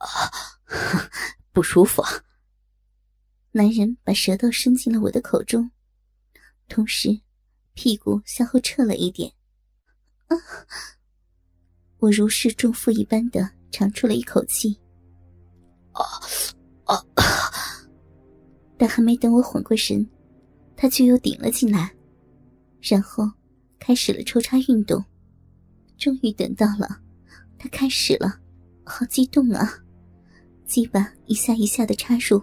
啊，不舒服。男人把舌头伸进了我的口中，同时屁股向后撤了一点。啊！我如释重负一般的长出了一口气。啊啊！但还没等我缓过神，他就又顶了进来，然后开始了抽插运动。终于等到了，他开始了，好激动啊！鸡巴一下一下的插入，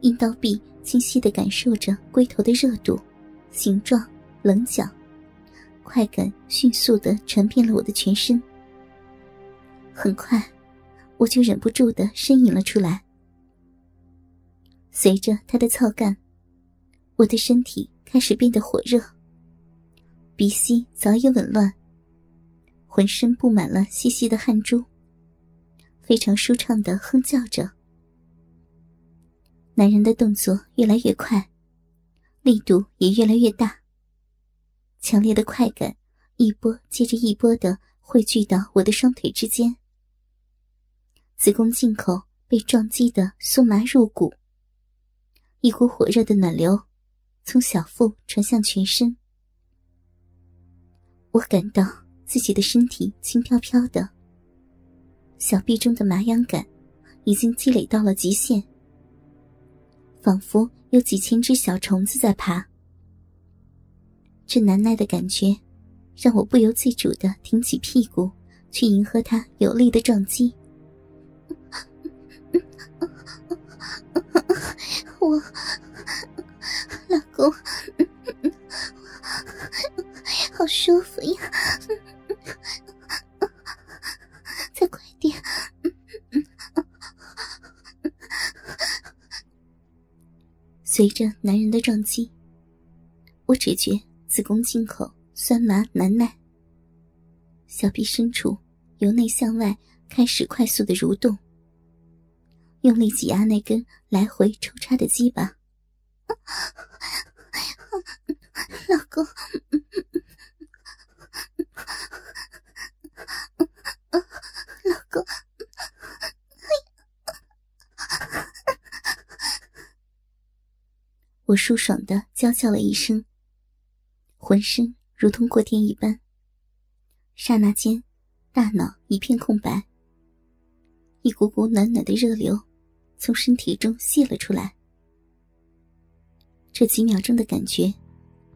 阴道壁清晰的感受着龟头的热度、形状、棱角，快感迅速的传遍了我的全身。很快，我就忍不住的呻吟了出来。随着他的操干，我的身体开始变得火热，鼻息早已紊乱。浑身布满了细细的汗珠，非常舒畅的哼叫着。男人的动作越来越快，力度也越来越大。强烈的快感一波接着一波的汇聚到我的双腿之间，子宫颈口被撞击的酥麻入骨，一股火热的暖流从小腹传向全身，我感到。自己的身体轻飘飘的，小臂中的麻痒感已经积累到了极限，仿佛有几千只小虫子在爬。这难耐的感觉，让我不由自主的挺起屁股，去迎合他有力的撞击。我，老公，好舒服呀！随着男人的撞击，我只觉子宫颈口酸麻难耐，小臂深处由内向外开始快速的蠕动，用力挤压那根来回抽插的鸡巴。老公。我舒爽的娇叫了一声，浑身如同过电一般。刹那间，大脑一片空白，一股股暖暖的热流从身体中泄了出来。这几秒钟的感觉，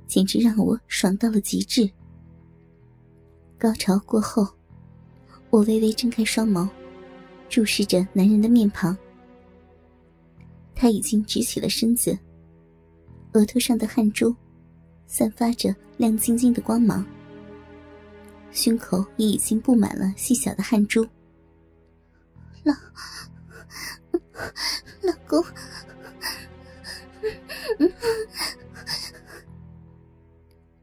简直让我爽到了极致。高潮过后，我微微睁开双眸，注视着男人的面庞。他已经直起了身子。额头上的汗珠，散发着亮晶晶的光芒。胸口也已经布满了细小的汗珠。老老公，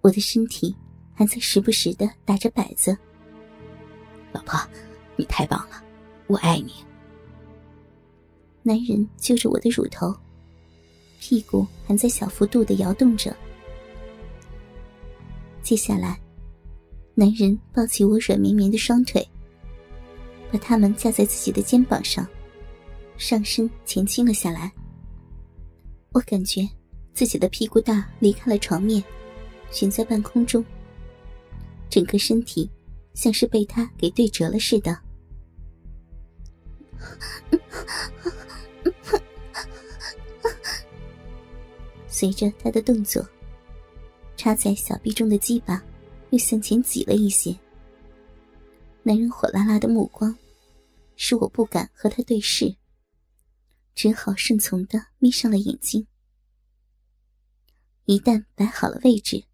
我的身体还在时不时的打着摆子。老婆，你太棒了，我爱你。男人揪着我的乳头。屁股还在小幅度的摇动着。接下来，男人抱起我软绵绵的双腿，把它们架在自己的肩膀上，上身前倾了下来。我感觉自己的屁股大离开了床面，悬在半空中，整个身体像是被他给对折了似的。随着他的动作，插在小臂中的鸡巴又向前挤了一些。男人火辣辣的目光，使我不敢和他对视，只好顺从的眯上了眼睛。一旦摆好了位置，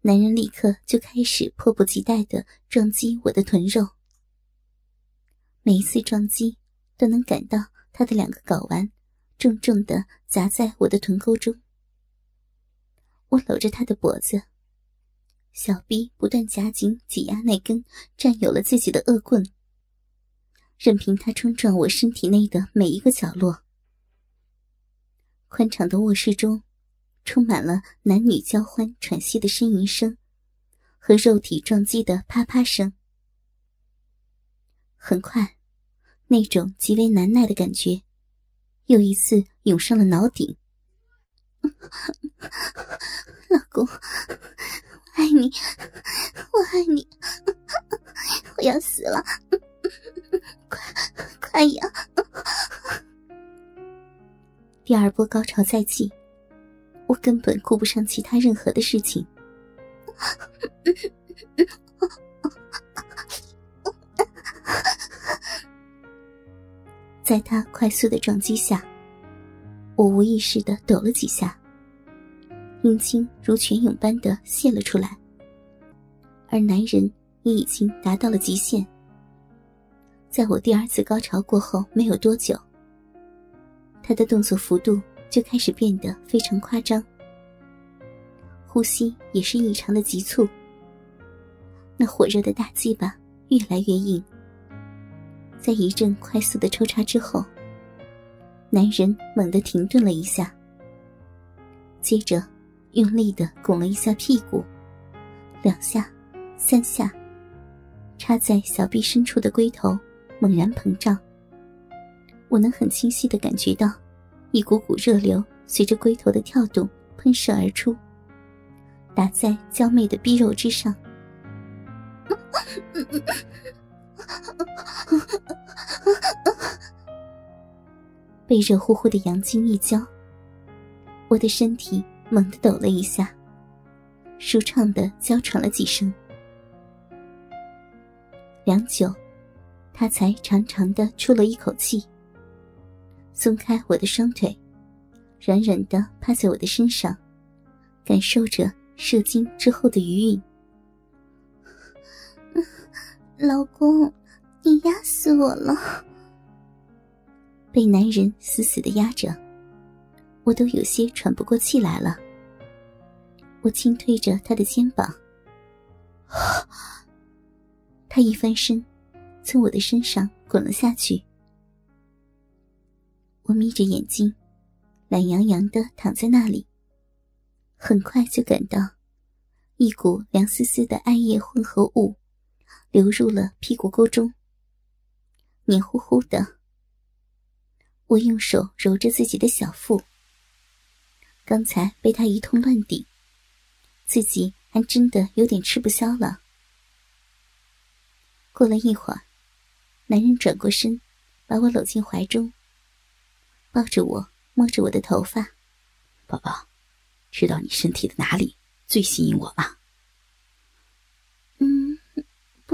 男人立刻就开始迫不及待的撞击我的臀肉。每一次撞击，都能感到他的两个睾丸。重重的砸在我的臀沟中，我搂着他的脖子，小臂不断夹紧挤压那根占有了自己的恶棍，任凭他冲撞我身体内的每一个角落。宽敞的卧室中，充满了男女交欢喘息的呻吟声，和肉体撞击的啪啪声。很快，那种极为难耐的感觉，又一次涌上了脑顶。老公，我爱你，我爱你，我要死了！快快呀！第二波高潮在即，我根本顾不上其他任何的事情。在他快速的撞击下，我无意识的抖了几下，阴茎如泉涌般的泄了出来，而男人也已经达到了极限。在我第二次高潮过后没有多久，他的动作幅度就开始变得非常夸张，呼吸也是异常的急促，那火热的大鸡巴越来越硬。在一阵快速的抽插之后，男人猛地停顿了一下，接着用力的拱了一下屁股，两下，三下，插在小臂深处的龟头猛然膨胀。我能很清晰的感觉到，一股股热流随着龟头的跳动喷射而出，打在娇媚的逼肉之上。被热乎乎的阳精一浇，我的身体猛地抖了一下，舒畅的娇喘了几声。良久，他才长长的出了一口气，松开我的双腿，软软的趴在我的身上，感受着射精之后的余韵。老公，你压死我了！被男人死死的压着，我都有些喘不过气来了。我轻推着他的肩膀，他一翻身，从我的身上滚了下去。我眯着眼睛，懒洋洋的躺在那里，很快就感到一股凉丝丝的艾叶混合物。流入了屁股沟中，黏糊糊的。我用手揉着自己的小腹，刚才被他一通乱顶，自己还真的有点吃不消了。过了一会儿，男人转过身，把我搂进怀中，抱着我，摸着我的头发：“宝宝，知道你身体的哪里最吸引我吗？”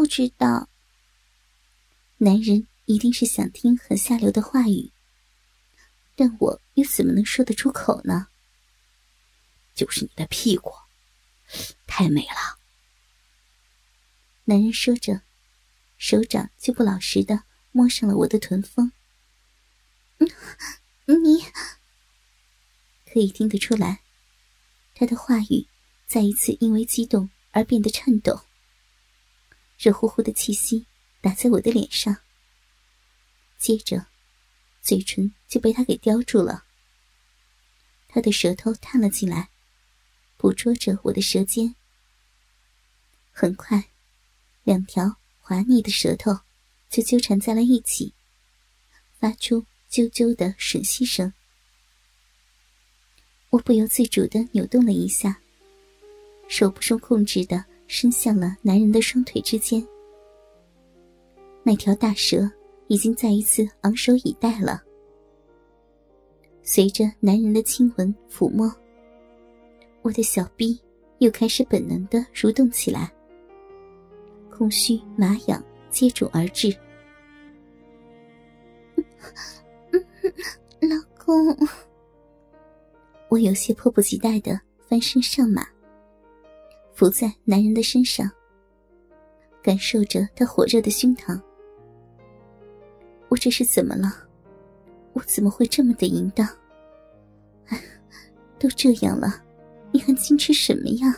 不知道。男人一定是想听很下流的话语，但我又怎么能说得出口呢？就是你的屁股，太美了。男人说着，手掌就不老实的摸上了我的臀峰。你可以听得出来，他的话语再一次因为激动而变得颤抖。热乎乎的气息打在我的脸上，接着，嘴唇就被他给叼住了。他的舌头探了进来，捕捉着我的舌尖。很快，两条滑腻的舌头就纠缠在了一起，发出啾啾的吮吸声。我不由自主的扭动了一下，手不受控制的。伸向了男人的双腿之间，那条大蛇已经再一次昂首以待了。随着男人的亲吻抚摸，我的小臂又开始本能的蠕动起来，空虚麻痒接踵而至。老公，我有些迫不及待的翻身上马。伏在男人的身上，感受着他火热的胸膛。我这是怎么了？我怎么会这么的淫荡？都这样了，你还矜持什么呀？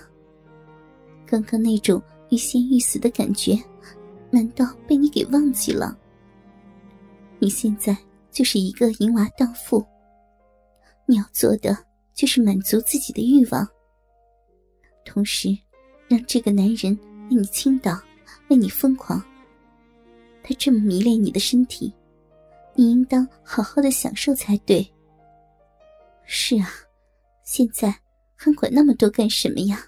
刚刚那种欲仙欲死的感觉，难道被你给忘记了？你现在就是一个淫娃荡妇，你要做的就是满足自己的欲望，同时。让这个男人为你倾倒，为你疯狂。他这么迷恋你的身体，你应当好好的享受才对。是啊，现在还管那么多干什么呀？